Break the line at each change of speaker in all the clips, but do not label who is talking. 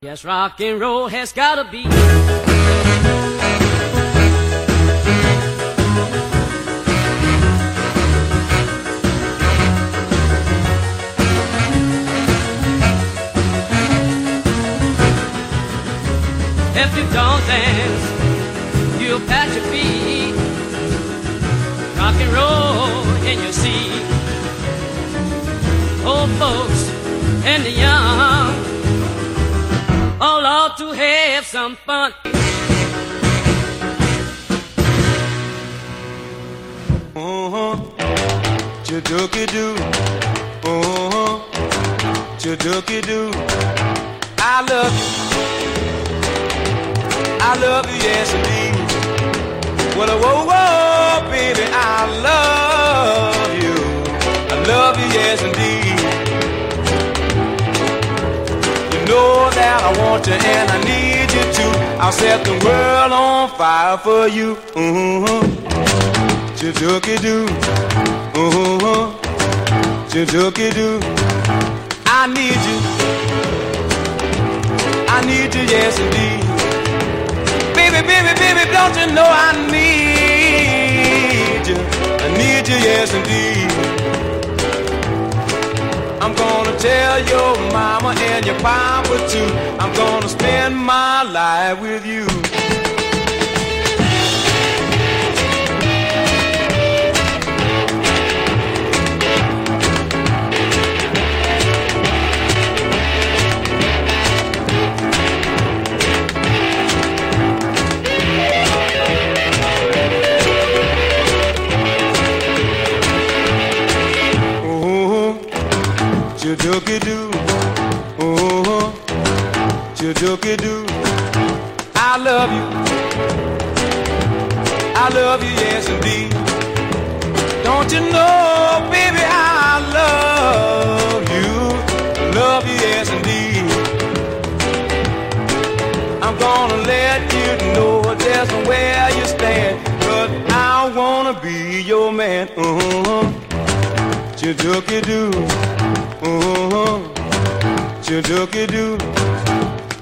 Yes, rock and roll has gotta be. If you don't dance, you'll pat your feet. Rock and roll in your seat. Old folks and the young ought to have some fun.
Uh-huh. Jadookie doo. Uh-huh. Jadookie doo. I love you. I love you, yes indeed. Well, whoa, whoa, baby, I love you. I love you, yes indeed. Know I want you and I need you too. I'll set the world on fire for you. Uh-huh. Jadookie doo. Uh-huh. Jadookie doo. I need you. I need you, yes indeed. Baby, baby, baby, don't you know I need you? I need you, yes indeed. I'm gonna tell your mama and your papa too. I'm gonna spend my life with you. Jadookie doo. Oh, jadookie doo. I love you. I love you, yes indeed. Don't you know, baby, I love you. Love you, yes indeed. I'm gonna let you know just where you stand, but I wanna be your man. Uh-huh. Jadookie doo. Uh-huh. Jadookie doo.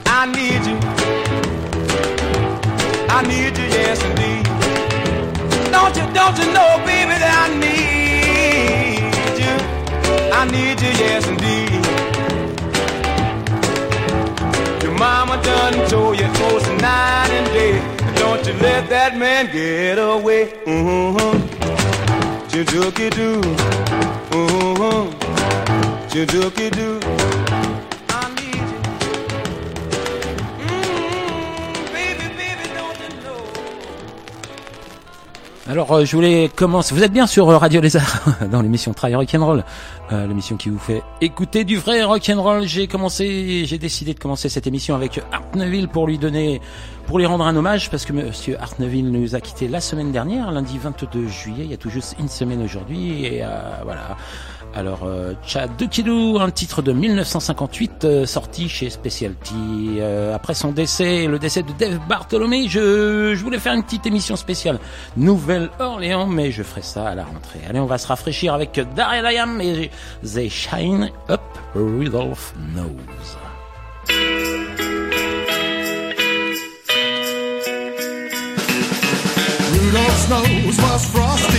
I need you. I need you, yes indeed. Don't you, don't you know, baby, that I need you? I need you, yes indeed. Your mama done told you close night and day. Don't you let that man get away. Uh-huh. Jadookie doo.
Alors, je voulais commencer. Vous êtes bien sur euh, Radio Lézard dans l'émission Try Rock'n'Roll, euh, l'émission qui vous fait écouter du vrai rock'n'roll. J'ai commencé, j'ai décidé de commencer cette émission avec Art Neville pour lui donner, pour lui rendre un hommage parce que Monsieur Art Neville nous a quitté la semaine dernière, lundi 22 juillet. Il y a tout juste une semaine aujourd'hui et euh, voilà. Alors, euh, Chad Kidou, un titre de 1958 euh, sorti chez Specialty. Euh, après son décès, le décès de Dave Bartholomé, je, voulais faire une petite émission spéciale Nouvelle-Orléans, mais je ferai ça à la rentrée. Allez, on va se rafraîchir avec Daryl Ayam et They Shine Up Rudolph Knows.
Rudolph's nose was frosty.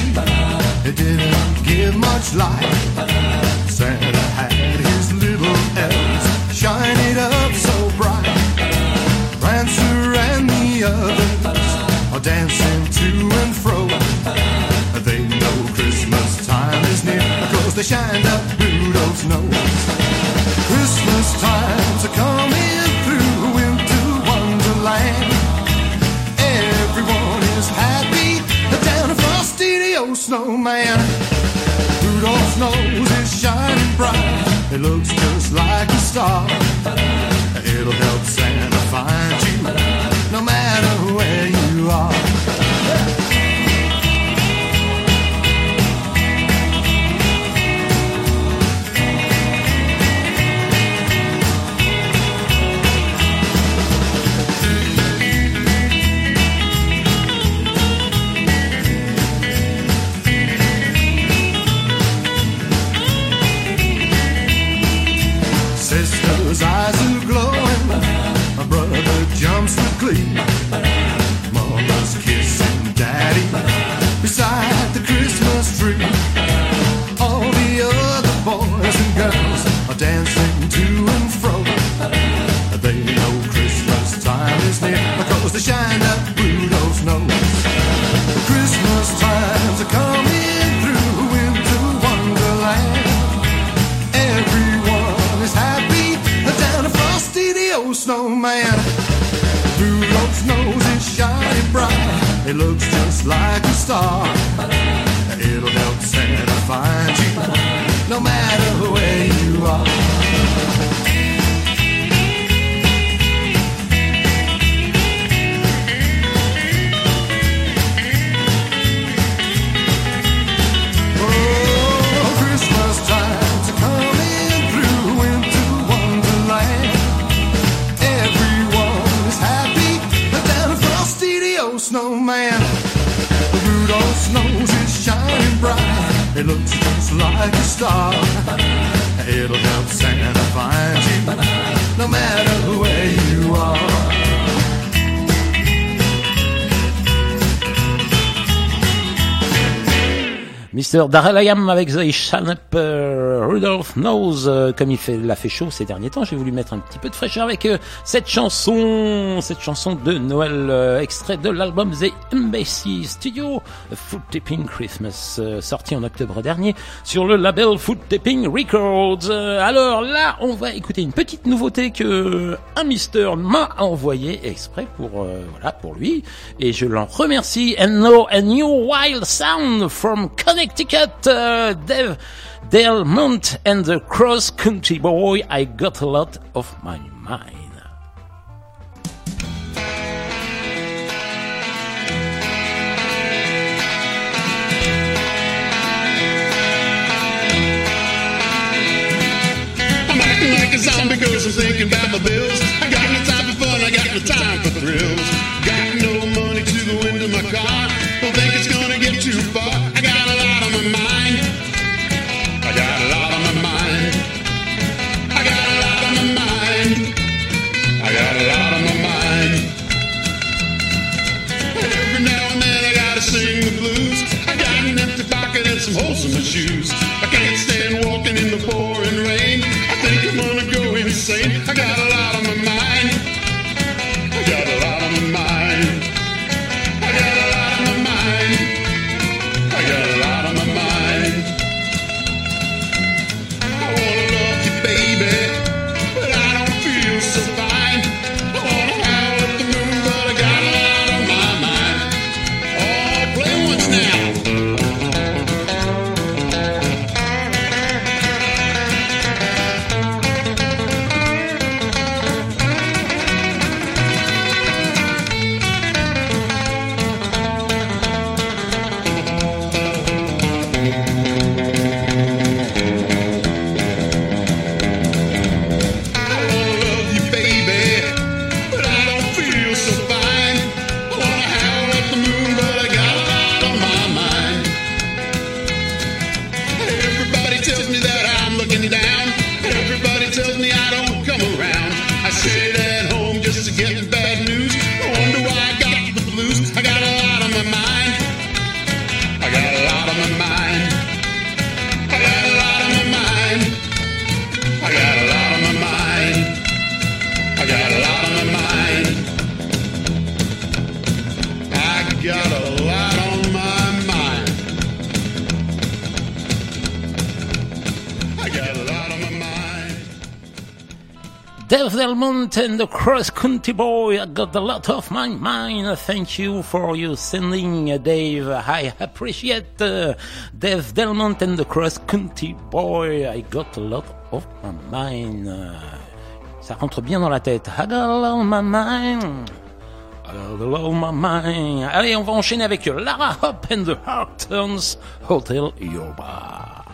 Shined up Rudolph's nose. Christmas time's a coming through into Wonderland. Everyone is happy down in Frosty the old snowman. Rudolph's nose is shining bright. It looks just like a star. It'll help Santa find you It looks just like a star. It'll help Santa find you no matter where you are.
Mr. Darrell Ayam avec The Shine Up euh, Rudolph Knows, euh, comme il fait, l'a fait chaud ces derniers temps, j'ai voulu mettre un petit peu de fraîcheur avec euh, cette chanson, cette chanson de Noël, euh, extrait de l'album The Embassy Studio, Foot Tipping Christmas, euh, sorti en octobre dernier sur le label Foot Tipping Records. Euh, alors là, on va écouter une petite nouveauté que un Mister m'a envoyé exprès pour, voilà, pour lui, et je l'en remercie. And now a new wild sound from Connecticut, uh, Dave Delmont and the Cross Country Boy. I got a lot of my mind.
I'm acting like a zombie cause I'm thinking about my bills. I got no time for fun, I got no time for thrills.
Delmont and the Cross Country Boy, I got a lot of my mind. Thank you for you sending, Dave. I appreciate uh, Dave Delmont and the Cross Country Boy. I got a lot of my mind. Ça rentre bien dans la tête. I got a lot on my mind. I got a lot on my mind. Allez, on va enchaîner avec Lara Hop and the Hartons Hotel Yoba.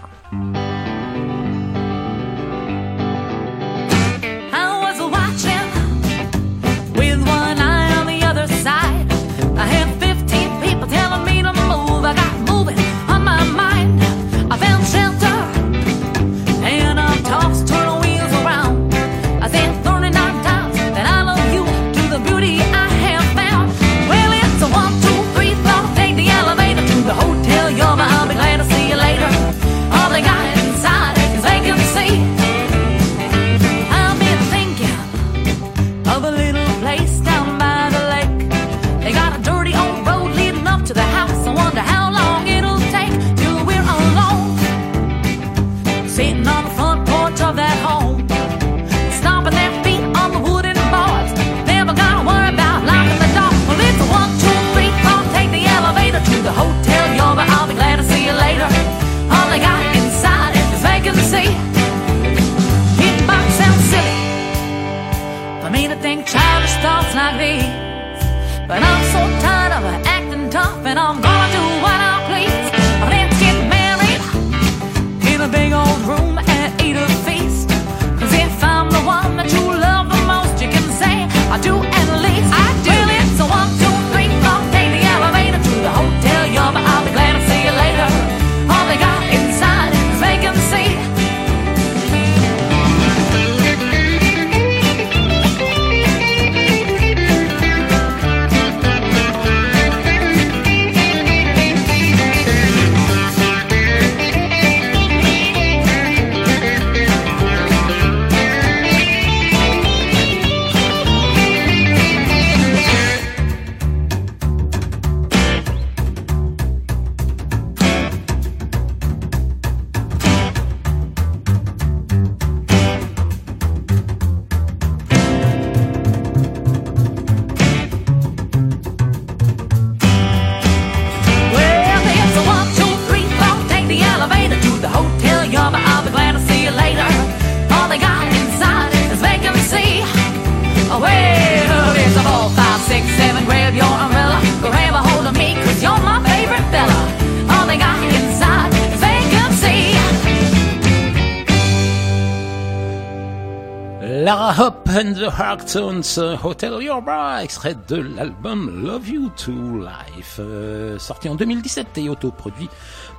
Hearttones, euh, Hotel Your Bra, extrait de l'album Love You to Life, euh, sorti en 2017 et autoproduit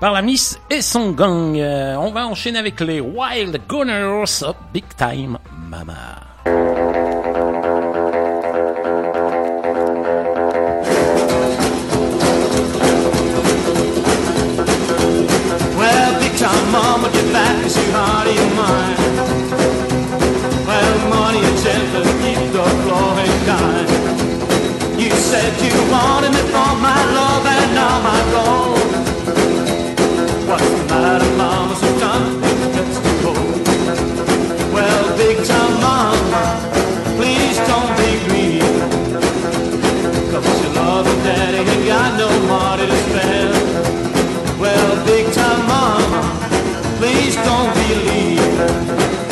par la Miss et son gang. Euh, on va enchaîner avec les Wild Gunners of Big Time Mama.
Well, big time mama, get back, and gently the flowing kind. You said you wanted me for my love, and now my gold. What's the matter, mama? So come. Well, big time mama, please don't be your daddy ain't got no money to spend. Well, big time mama, please don't believe.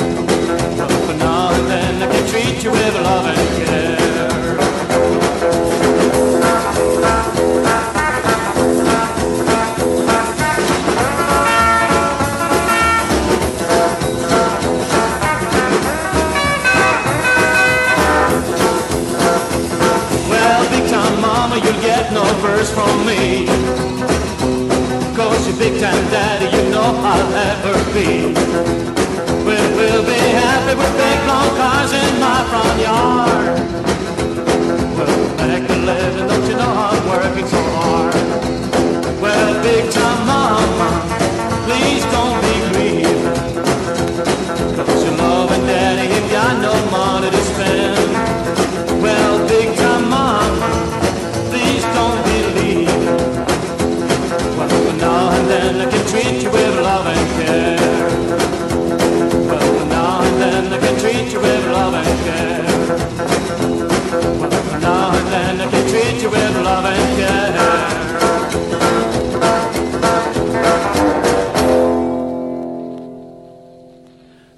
You with love and care. Well, big time mama, you'll get no verse from me. Cause you're big time daddy, you know I'll ever be.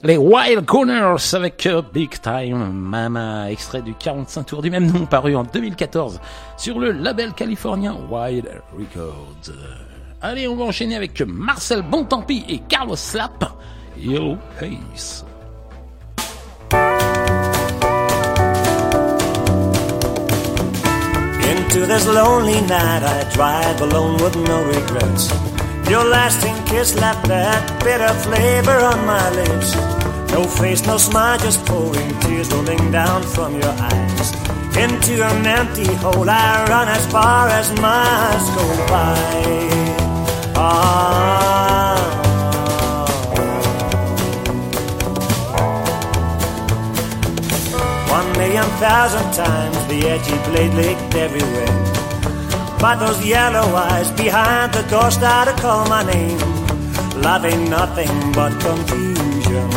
Les Wild Gunners avec euh, Big Time Mama, extrait du 45 tours du même nom paru en 2014 sur le label californien Wild Records. Allez, on va enchaîner avec Marcel Bontempi et Carlos Slap, Yellow Haze.
Into this lonely night I drive alone with no regrets. Your lasting kiss left that bitter flavor on my lips. No face, no smile, just pouring tears rolling down from your eyes. Into an empty hole I run as far as miles go by. Ah. Million thousand times the edgy blade licked everywhere. But those yellow eyes behind the door started to call my name. Love ain't nothing but confusion.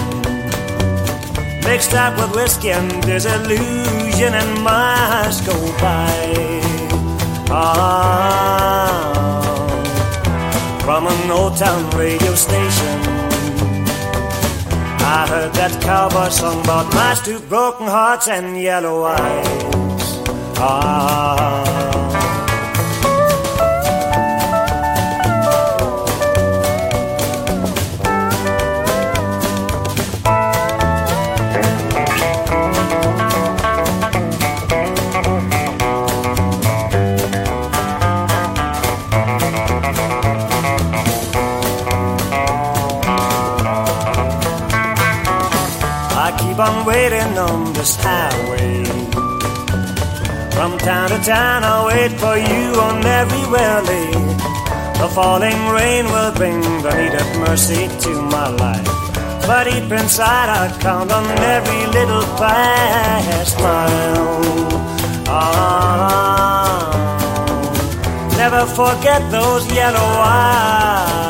Mixed up with whiskey and disillusion and miles go by. Ah, from an old town radio station. I heard that cowboy song about my two broken hearts and yellow eyes. Ah. Keep on waiting on this highway. From town to town, I'll wait for you on every rally. The falling rain will bring the needed mercy to my life. But deep inside, I count on every little past mile. Ah, never forget those yellow eyes.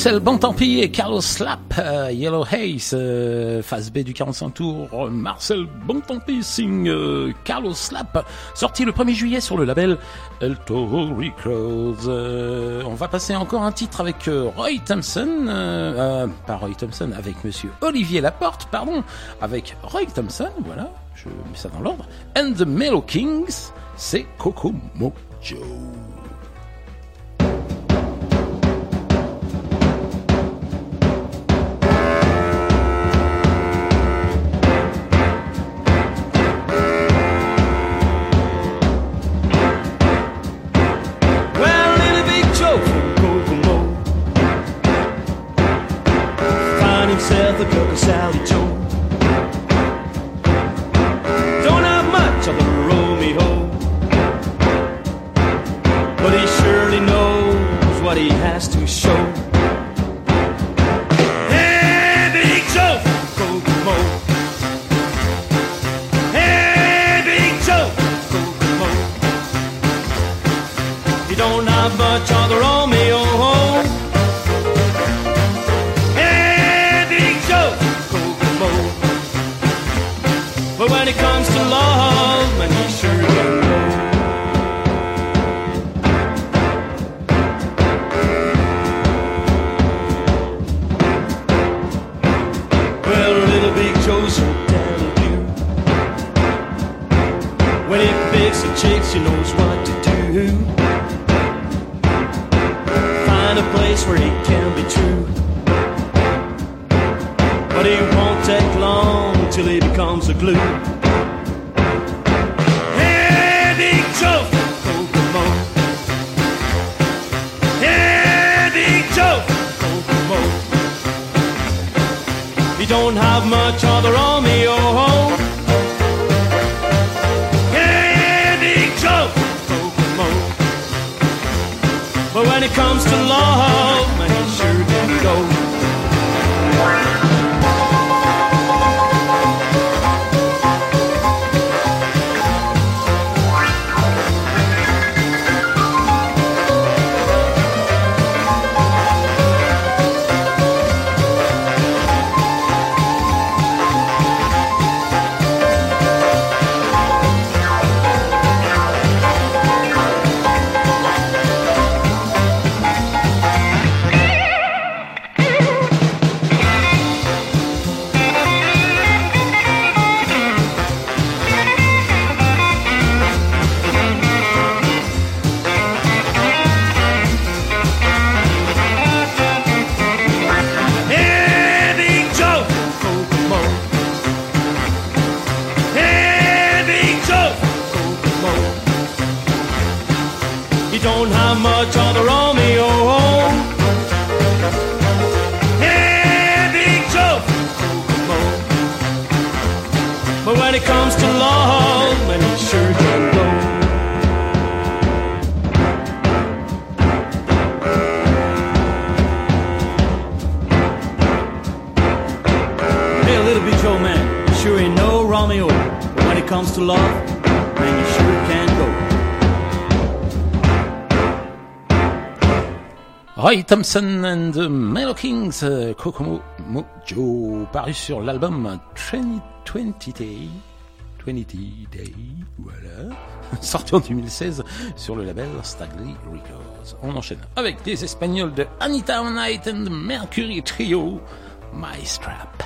Marcel Bontempi et Carlos Slap, euh, Yellow Haze, euh, phase B du 45 tours, Marcel Bontempi signe euh, Carlos Slap, sorti le 1er juillet sur le label El Toro Records. Euh, on va passer encore un titre avec Roy Thompson, pas Roy Thompson, avec monsieur Olivier Laporte, pardon, avec Roy Thompson, voilà, je mets ça dans l'ordre, and the Mellow Kings, c'est Coco Mojo. Roy Thompson and the Mellow Kings, euh, Kokomo Mojo, paru sur l'album 2020
Day, 20 Day, voilà, sorti en 2016 sur le label Stagli Records. On enchaîne avec des Espagnols de Anita Knight and Mercury Trio, My Strap.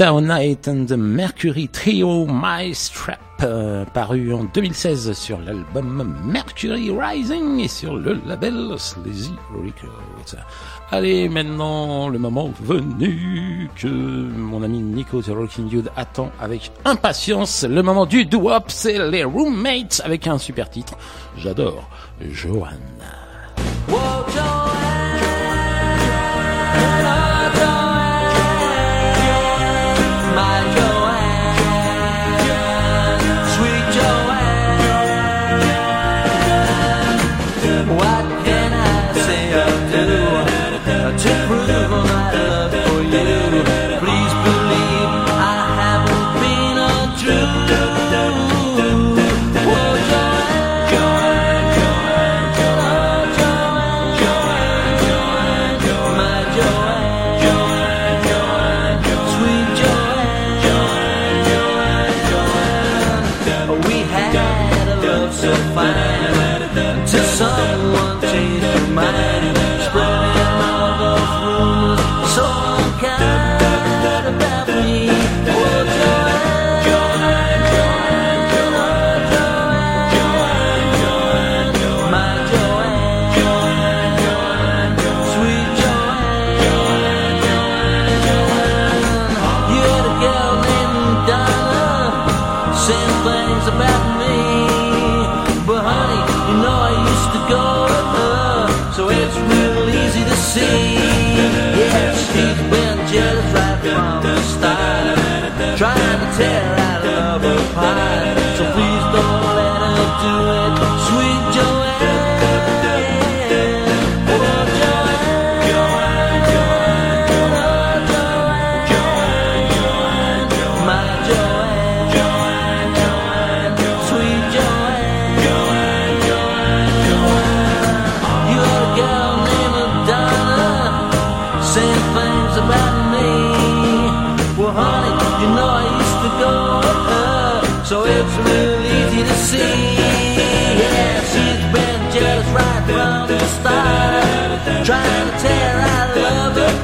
Town Night and the
Mercury Trio My Strap, euh, paru en 2016 sur l'album Mercury Rising et sur le label Sleazy Records. Allez, maintenant, le moment venu que mon ami Nico de Rocking Dude attend avec impatience. Le moment du doo-wop, c'est les Roommates avec un super titre. J'adore. Johan.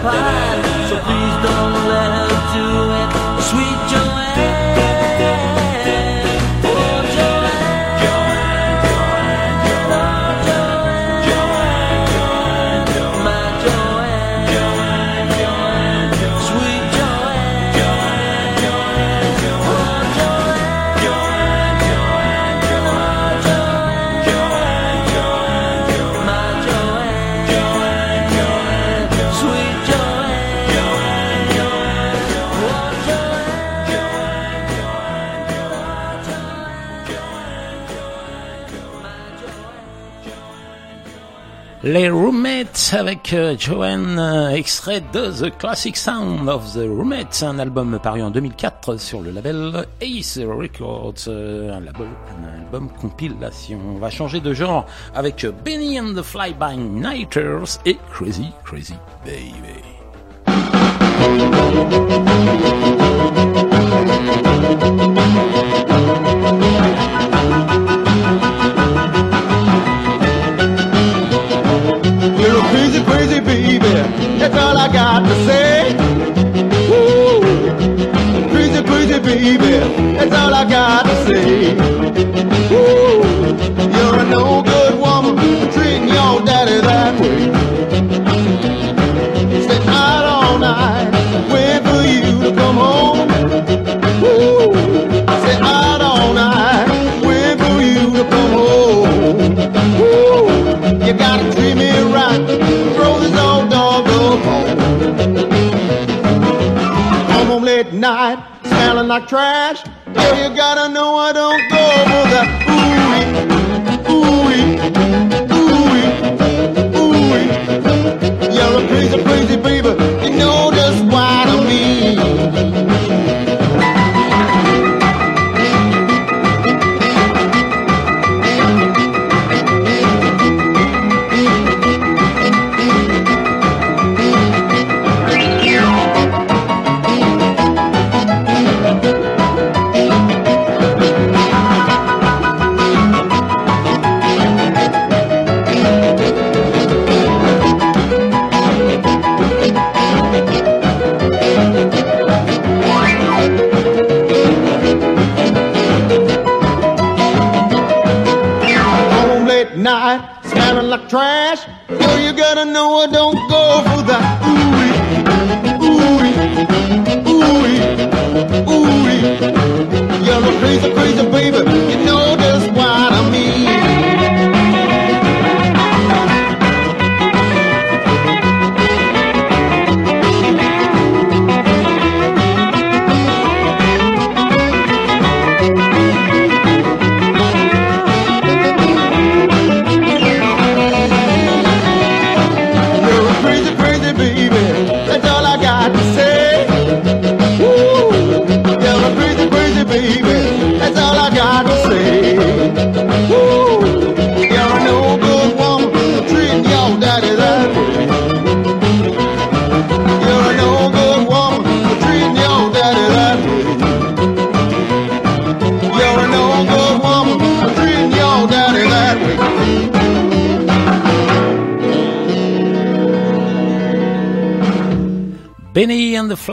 Bye.
Les Roommates avec euh, Joanne, euh, extrait de The Classic Sound of the Roommates, un album paru en 2004 sur le label Ace Records, euh, un, album compilation. On va changer de genre avec Benny and the Flyby Nighters et Crazy Crazy Baby.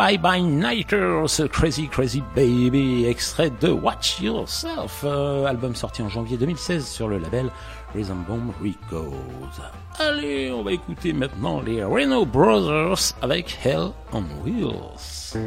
Fly By nighters, Crazy Crazy Baby,
extrait de Watch Yourself, euh, album sorti en janvier 2016 sur le label Rhythm Bomb Records. Allez, on va écouter maintenant les Reno Brothers avec Hell on Wheels.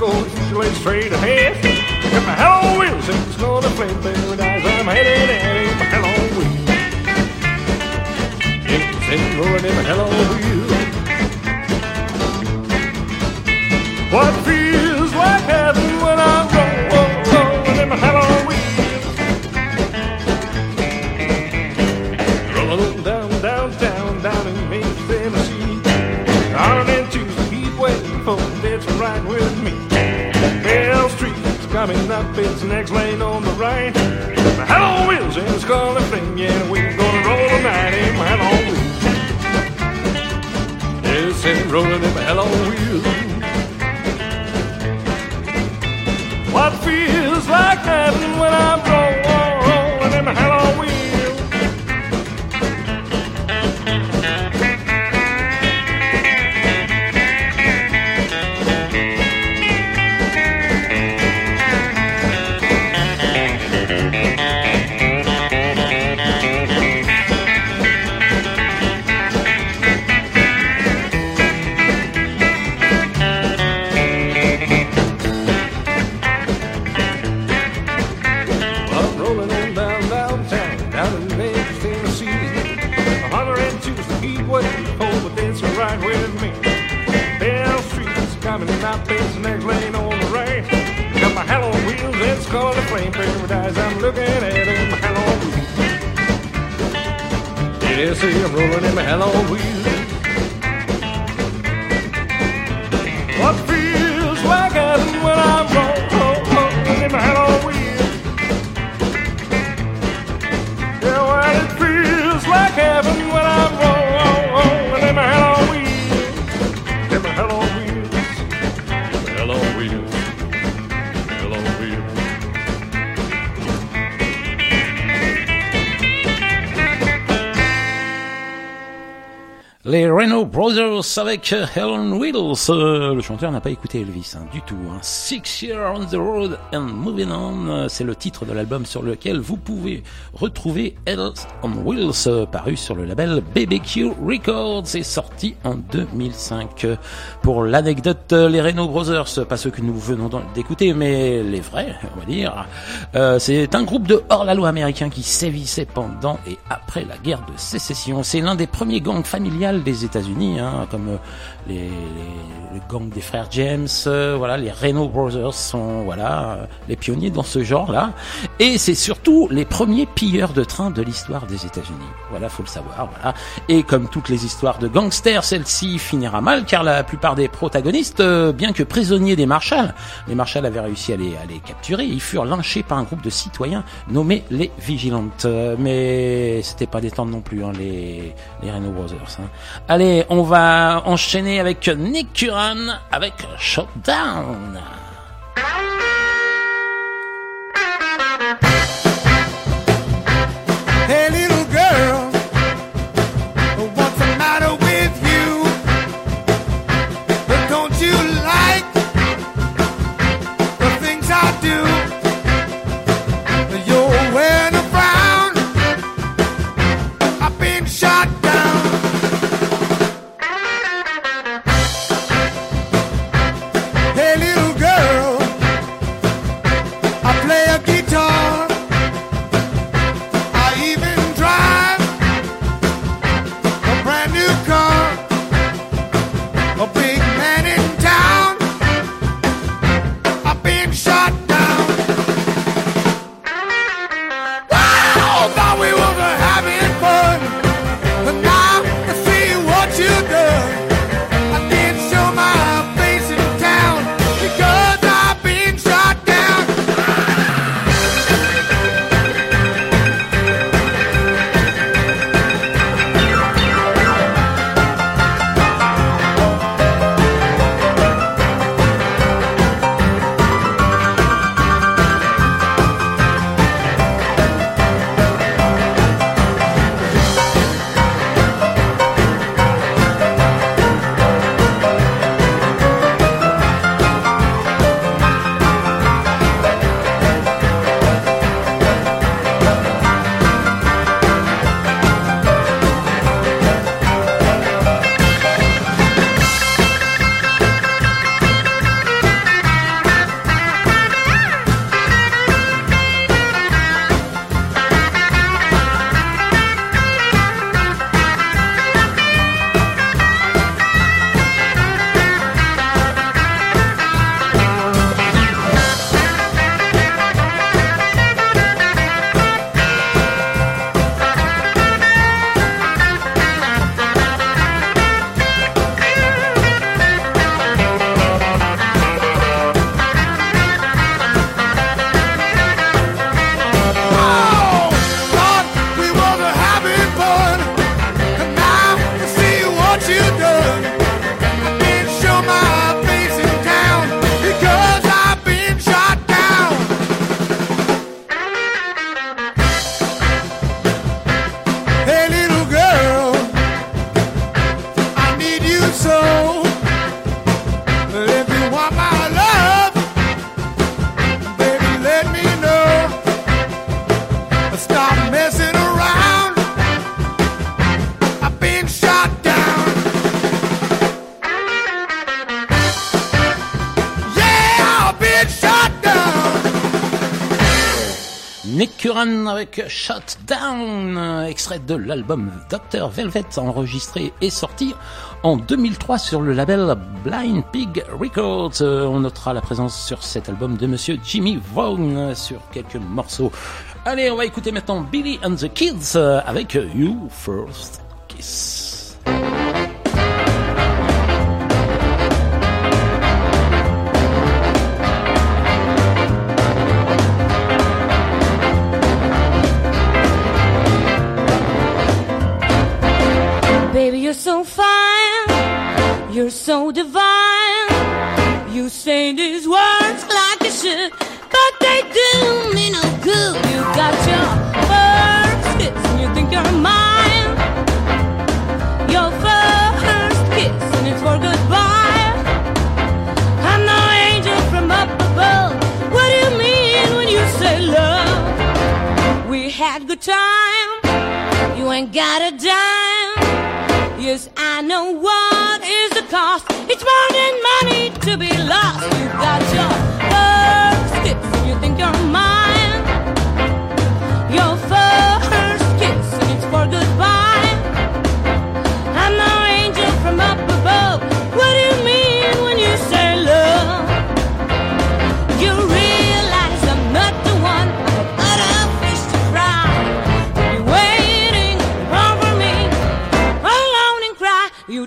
goes usually straight ahead. Got my hello wheels, it's gonna flip flame paradise. I'm headed at it, my hello wheels. It's rolling in my hello wheels. Coming up, it's next lane on the right. Hello wheels in the scarlet flame, yeah, we're gonna roll the night in my hello wheels. Yes, and rolling in my hello wheels.
Brothers avec Helen Wills. Le chanteur n'a pas écouté Elvis hein, du tout. Hein. Six Years on the Road and Moving On, c'est le titre de l'album sur lequel vous pouvez retrouver Helen on Wheels, paru sur le label BBQ Records et sorti en 2005. Pour l'anecdote, les Renault Brothers, pas ceux que nous venons d'écouter, mais les vrais, on va dire. Euh, c'est un groupe de hors-la-loi américain qui sévissait pendant et après la guerre de sécession. C'est l'un des premiers gangs familiales des États-Unis, hein, comme euh, les, les, le gang des frères James. euh, voilà, les Renault Brothers sont voilà les pionniers dans ce genre-là. Et c'est surtout les premiers pilleurs de trains de l'histoire des États-Unis. Voilà, faut le savoir. Voilà. Et comme toutes les histoires de gangsters, celle-ci finira mal, car la plupart des protagonistes, euh, bien que prisonniers des Marshalls, les Marshalls avaient réussi à les, capturer. Ils furent lynchés par un groupe de citoyens nommés les Vigilantes. Euh, Mais c'était pas des temps non plus, hein, les, les Renault Brothers. hein. Allez, on va enchaîner avec Nick Curran avec Shutdown. Avec Shut Down, euh, extrait de l'album Dr. Velvet, enregistré et sorti en 2003 sur le label Blind Pig Records. Euh, On notera la présence sur cet album de monsieur Jimmy Vaughan euh, sur quelques morceaux. Allez, on va écouter maintenant Billy and the Kids euh, avec You First Kiss.
Fine. You're so divine. You say these words like you should, but they do me no good. You got your first kiss and you think you're mine. Your first kiss and it's for goodbye. I'm no angel from up above. What do you mean when you say love? We had good time. You ain't got a dime. Yes, I know what is the cost. It's more than money to be lost. You got your first kiss you think you're mine. Your first kiss and it's for goodbye.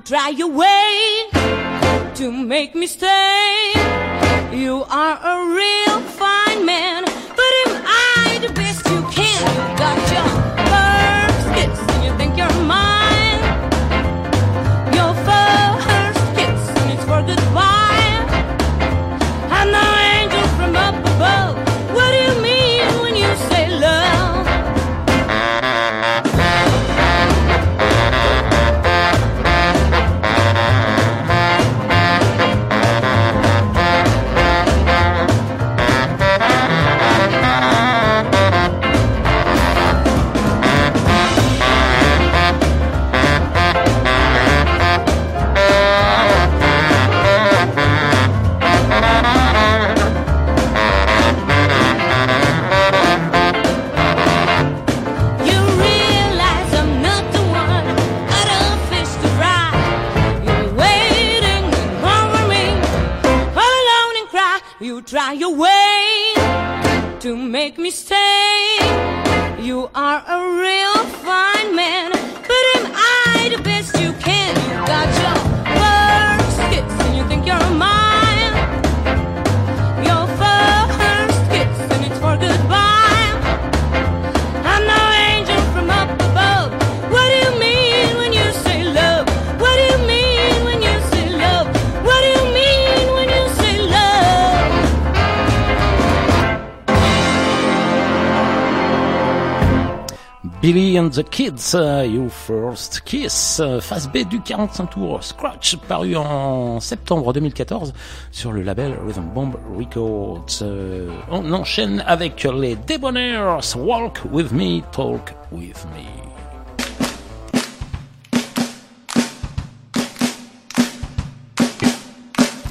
Try your way to make me stay. You are a real And the
Kids, euh, You First Kiss, euh, phase B du 45 tours Scratch, paru en septembre 2014 sur le label Rhythm Bomb Records. Euh, on enchaîne avec les Debonaires, Walk With Me, Talk With Me.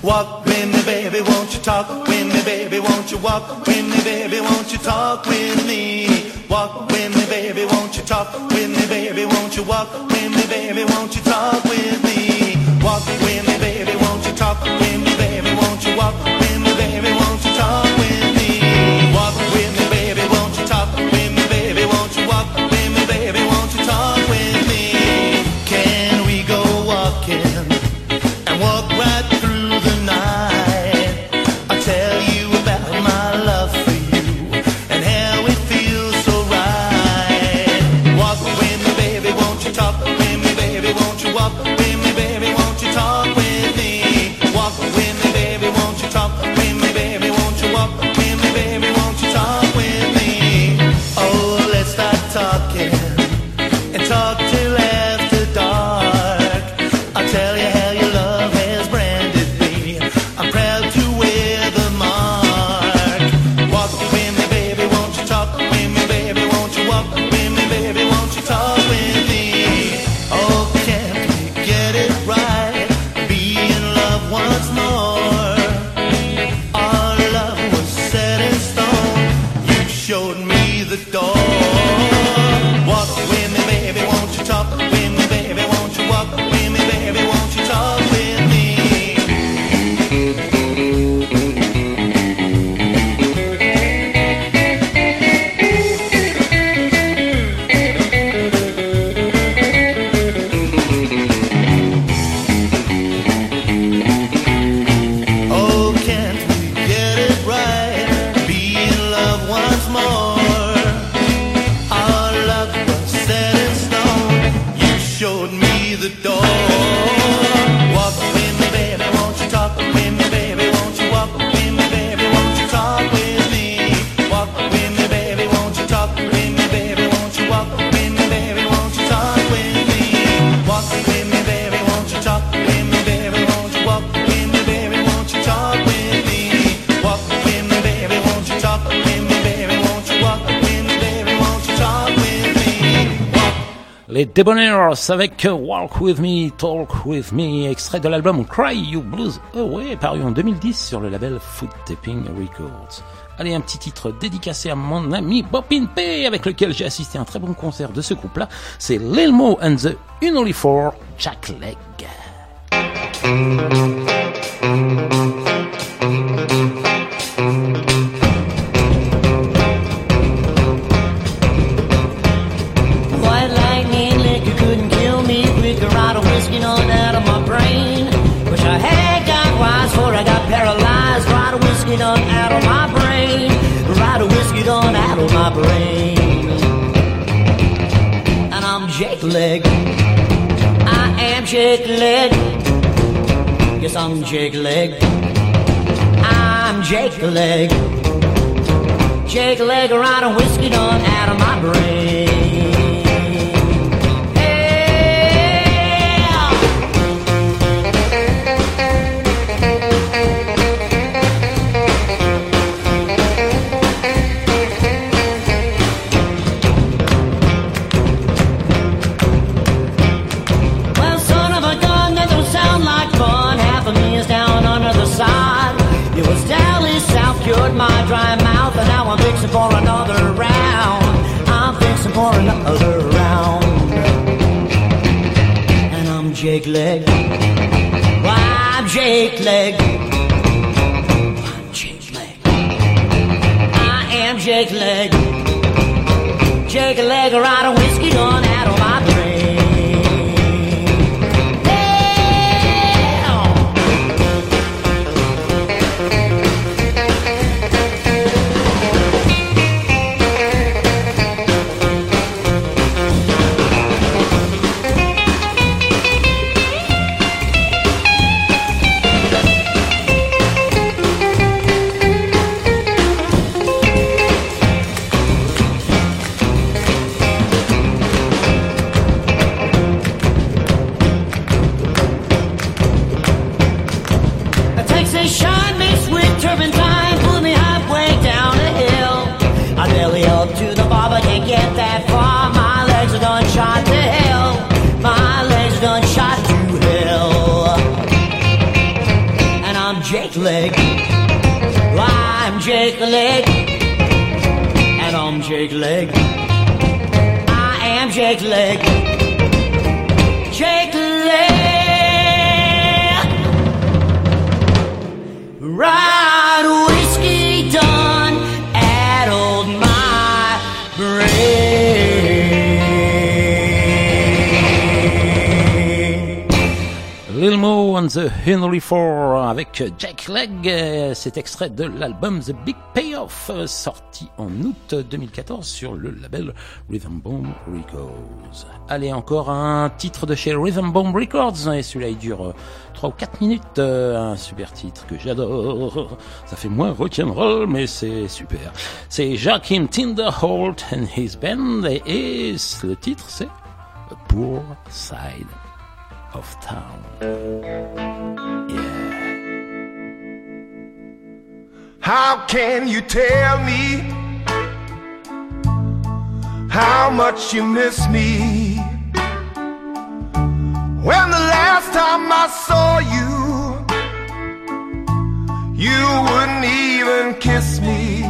Walk with me, baby, won't you talk with me, baby, won't you walk with me, baby, won't you talk with me? Walk with me, baby, won't you talk with me, baby, won't you walk with me, baby, won't you talk with me? Walk with me,
Les Debonaires avec Walk With Me, Talk With Me, extrait de l'album Cry You Blues Away, paru en 2010 sur le label Foot Tapping Records. Allez, un petit titre dédicacé à mon ami Bopin P, avec lequel j'ai assisté à un très bon concert de ce groupe-là. C'est Lil Mo and the Unholy Four, Jack Leg.
My brain. And I'm Jake Leg. I am Jake Leg. Yes, I'm Jake Leg. I'm Jake Leg. Jake Leg, right of whiskey on out of my brain. For another round. I'm fixing for another round. And I'm Jake Leg. Why, I'm Jake Leg. I'm Jake Leg. I am Jake Leg. Jake Leg, a ride of whiskey on I'm Jake Leg. And I'm Jake Leg. I am Jake Leg.
Henry Four avec Jack Leg, euh, cet extrait de l'album The Big Payoff, sorti en août 2014 sur le label Rhythm Bomb Records. Allez, encore un titre de chez Rhythm Bomb Records, et celui-là il dure 3 ou 4 minutes, un super titre que j'adore. Ça fait moins rock'n'roll, mais c'est super. C'est Joachim Tinderholt and his band, et, le titre c'est Poor Side of Town. Yeah.
How can you tell me how much you miss me? When the last time I saw you, you wouldn't even kiss me.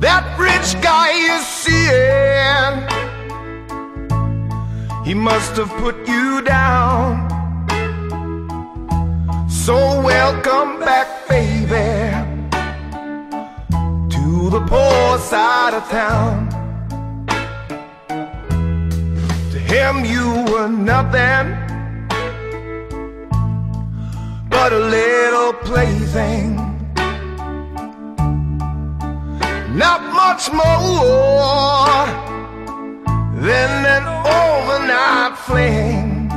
That rich guy you're seeing, he must have put you down. So welcome back, baby, to the poor side of town. To him, you were nothing but a little plaything. Not much more than an overnight flame.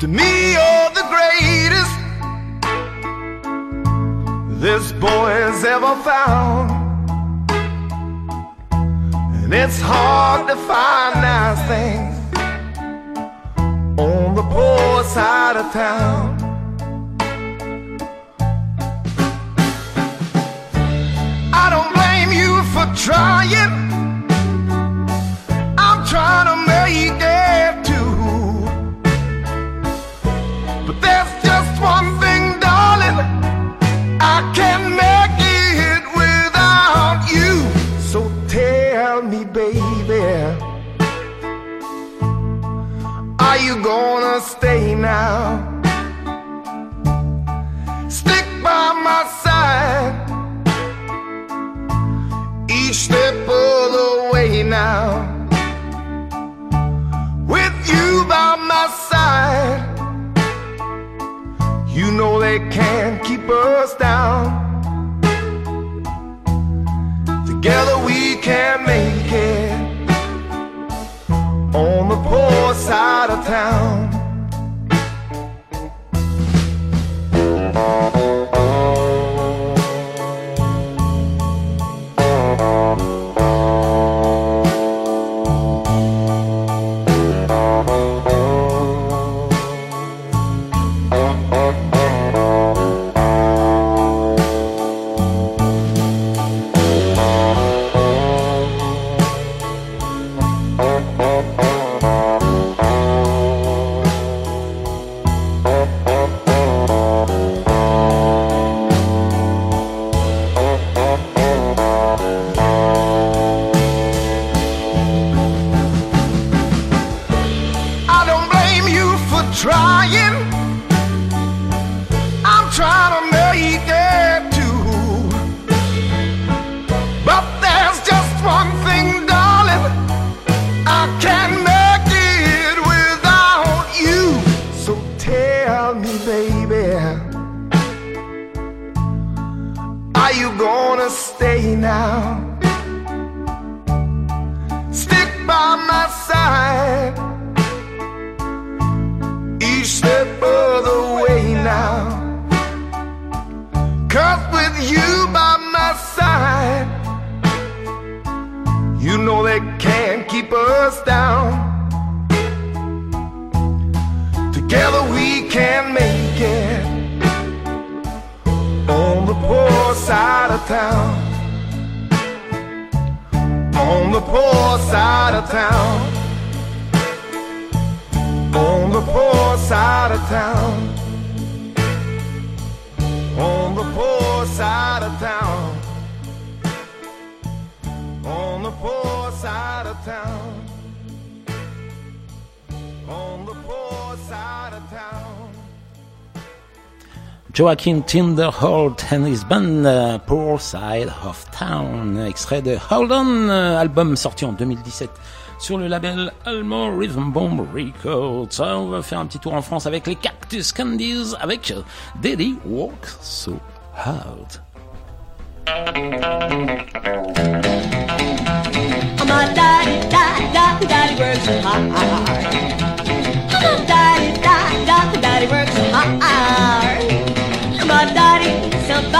To me, you're the greatest this boy has ever found. And it's hard to find nice things on the poor side of town. I don't blame you for trying. Trying to make it too. But there's just one thing, darling. I can't make it without you. So tell me, baby, are you gonna stay now? They can't keep us down. Together we can make it on the poor side of town. On the poor side of town on the poor side of town.
Joaquin Tinderholt and his band euh, Poor Side of Town, extrait de Hold On, euh, album sorti en 2017 sur le label allemand Rhythm Bomb Records. Ça, on va faire un petit tour en France avec les Cactus Candies avec Daddy Walk So Hard.
So hard.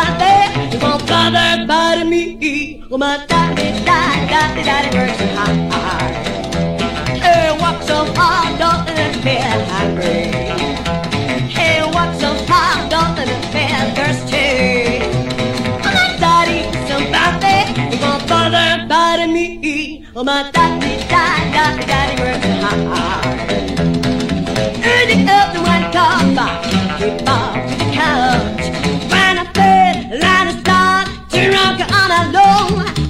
Somebody who won't bother but me. Oh, my daddy, daddy, daddy, daddy works so hard. Hey, walk so hard, don't let it feel hungry. Hey, walk so hard, don't let it feel thirsty. My daddy, somebody who won't bother but me. Oh, my daddy, daddy,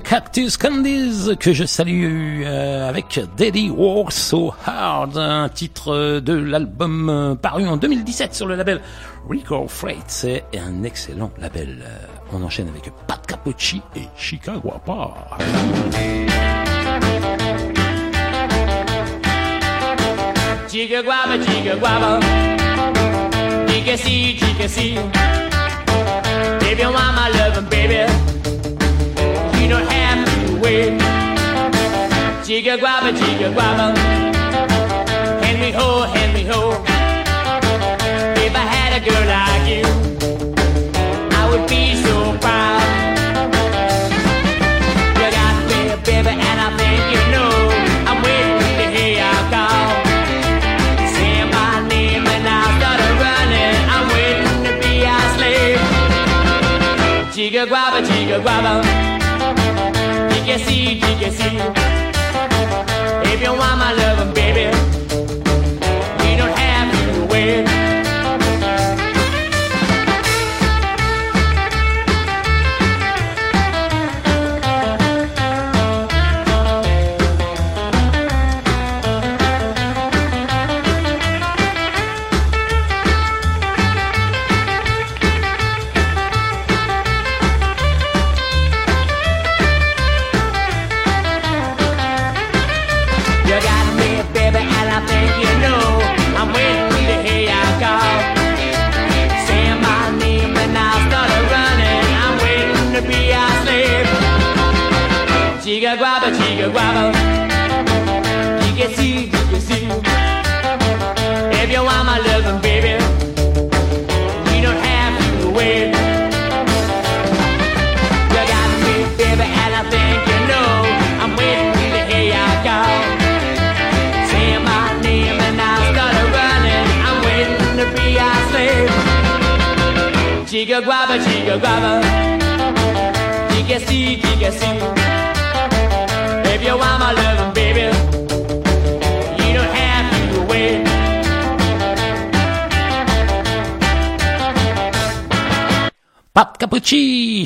Cactus Candies que je salue euh, avec Daddy Works So Hard, un titre de l'album euh, paru en 2017 sur le label Record Freight. C'est un excellent label. Euh, On enchaîne avec Pat Capucci et Chicago Park.
Chica guava, baby, to wait. Chica guava, chica guava. Hand me ho, hand me ho. If I had a girl like you, I would be so proud. You got me, baby, and I think you know I'm waiting to hear your call. Say my name and I start running. I'm waiting to be your slave. Guava, chica guava. diga assim? If you want my
love.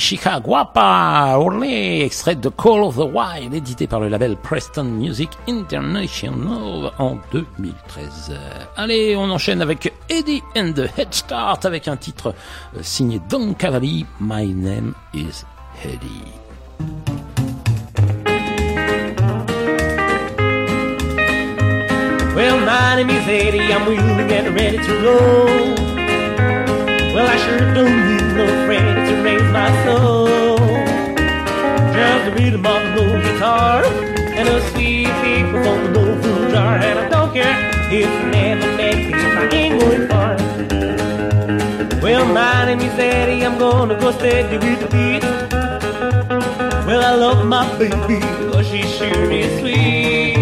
Chicaguapa, Orlé, extrait de Call of the Wild, édité par le label Preston Music International en 2013. Euh, Allez, on enchaîne avec Eddie and the Head Start avec un titre euh, signé Don Cavalli, My Name is Eddie.
Well, my name is Eddie, I'm willing and ready to roll. Well, I sure don't need no friend to raise my soul. Just the rhythm of no guitar and a sweet pickle from the food jar. And I don't care if you never met me, I ain't going far. Well, my name is Eddie, I'm gonna go steady with the beat. Well, I love my baby, cause she sure is sweet.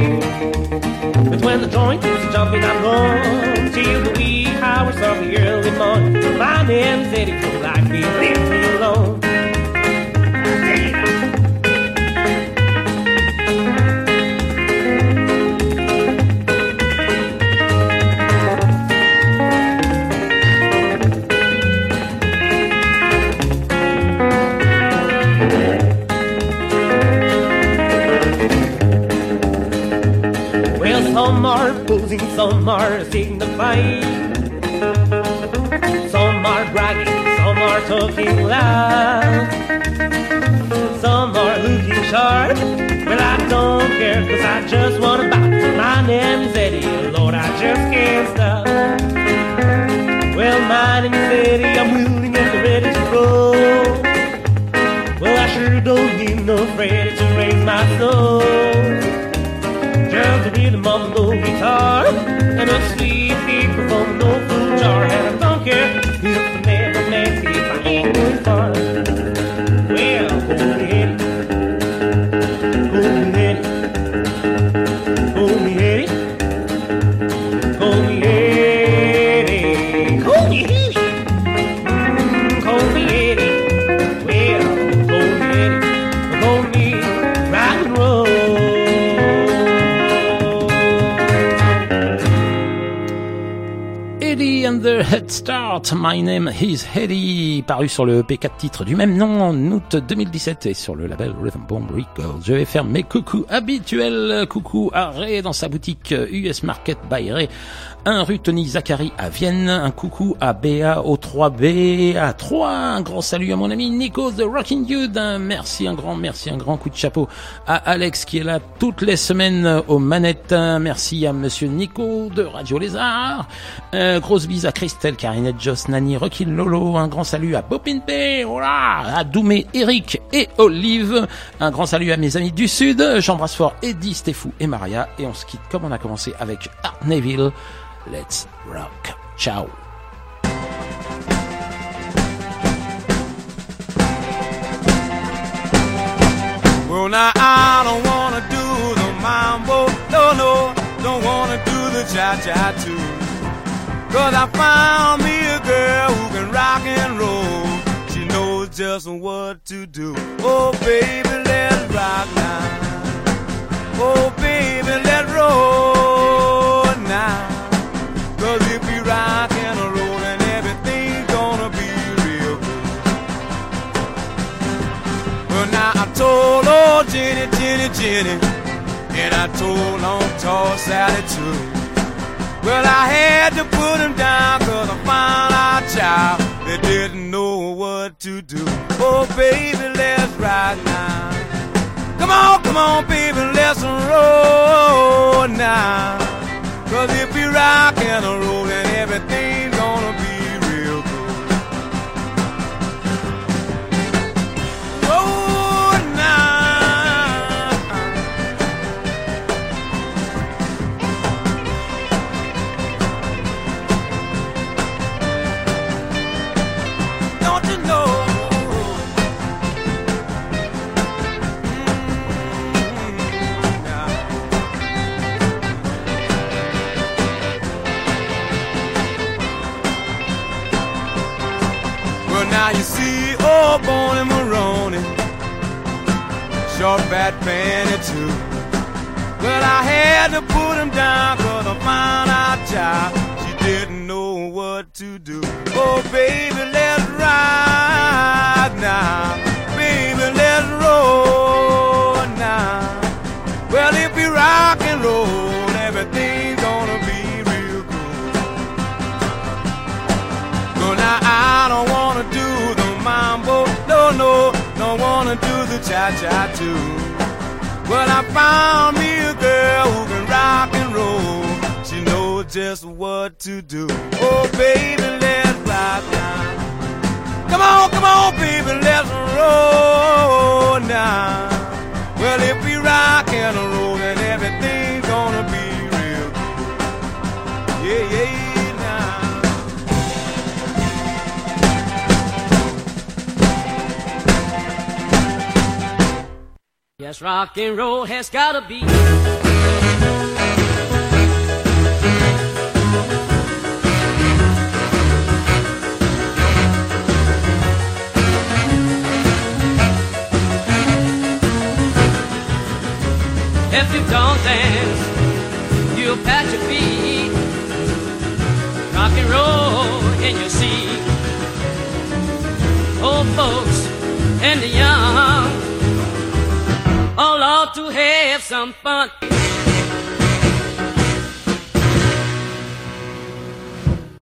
But when the joint is jumping, I'm gone till the wee hours of the early morning. My name's Eddie, so like me, leave me alone. Some are posing, some are signifying. Are talking loud. Some are looking sharp. Well, I don't care, cause I just wanna bout. My name is Eddie, Lord, I just can't stop. Well, my name is Eddie, I'm willing and ready to roll. Well, I sure don't need no friend to raise my soul. Just the rhythm of a low guitar and a sweet
Start. My name is Eddie, paru sur le EP4 titre du même nom en août 2017 et sur le label Rhythm Bomb Records. Je vais faire mes coucous habituels. Coucou à Ray dans sa boutique US Market by Ray. Un rue Tony Zachary à Vienne. Un coucou à BA au 3B à 3. Un grand salut à mon ami Nico The Rocking Dude. Merci, un grand merci, un grand coup de chapeau à Alex qui est là toutes les semaines aux manettes. Merci à monsieur Nico de Radio Lézard. Grosse bise à Christelle, Karinette, Joss, Nani, Rocky Lolo. Un grand salut à Popin voilà, à Doumé, Eric et Olive. Un grand salut à mes amis du Sud. J'embrasse fort Eddie, Stéphou et Maria. Et on se quitte comme on a commencé avec Art Neville. Let's rock. Ciao.
Well, now I don't wanna do the mambo, no, no, don't wanna do the cha-cha too. Cause I found me a girl who can rock and roll. Just what to do. Oh, baby, let's rock now. Oh, baby, let's roll now. Cause if we rock and roll and everything's gonna be real good. Well, now I told old Jenny, Jenny, Jenny, and I told Long Tall Sally too. Well, I had to put him down cause I found out, child, didn't know what to do. Oh, baby, let's ride now. Come on, come on, baby, let's roll now. Cause if we rock and roll, then everything's short fat too. Well, I had to put him down cause I found out, child, she didn't know what to do. Oh, baby, let's ride now. Baby, let's roll now. Well, if we rock and roll, everything's gonna be real good. Well, now I don't wanna do the mambo, no, no, don't wanna do the cha-cha too. Well, I found me a girl who can rock and roll. She knows just what to do. Oh, baby, let's rock now. Come on, come on, baby, let's roll now. Well, if we rock and roll, then everything's gonna be real good. Yeah, yeah,
Yes, rock and roll has gotta be. If you don't dance, you'll pat your feet. Rock and roll in your seat. Old folks and the young Oh, all ought to have some fun.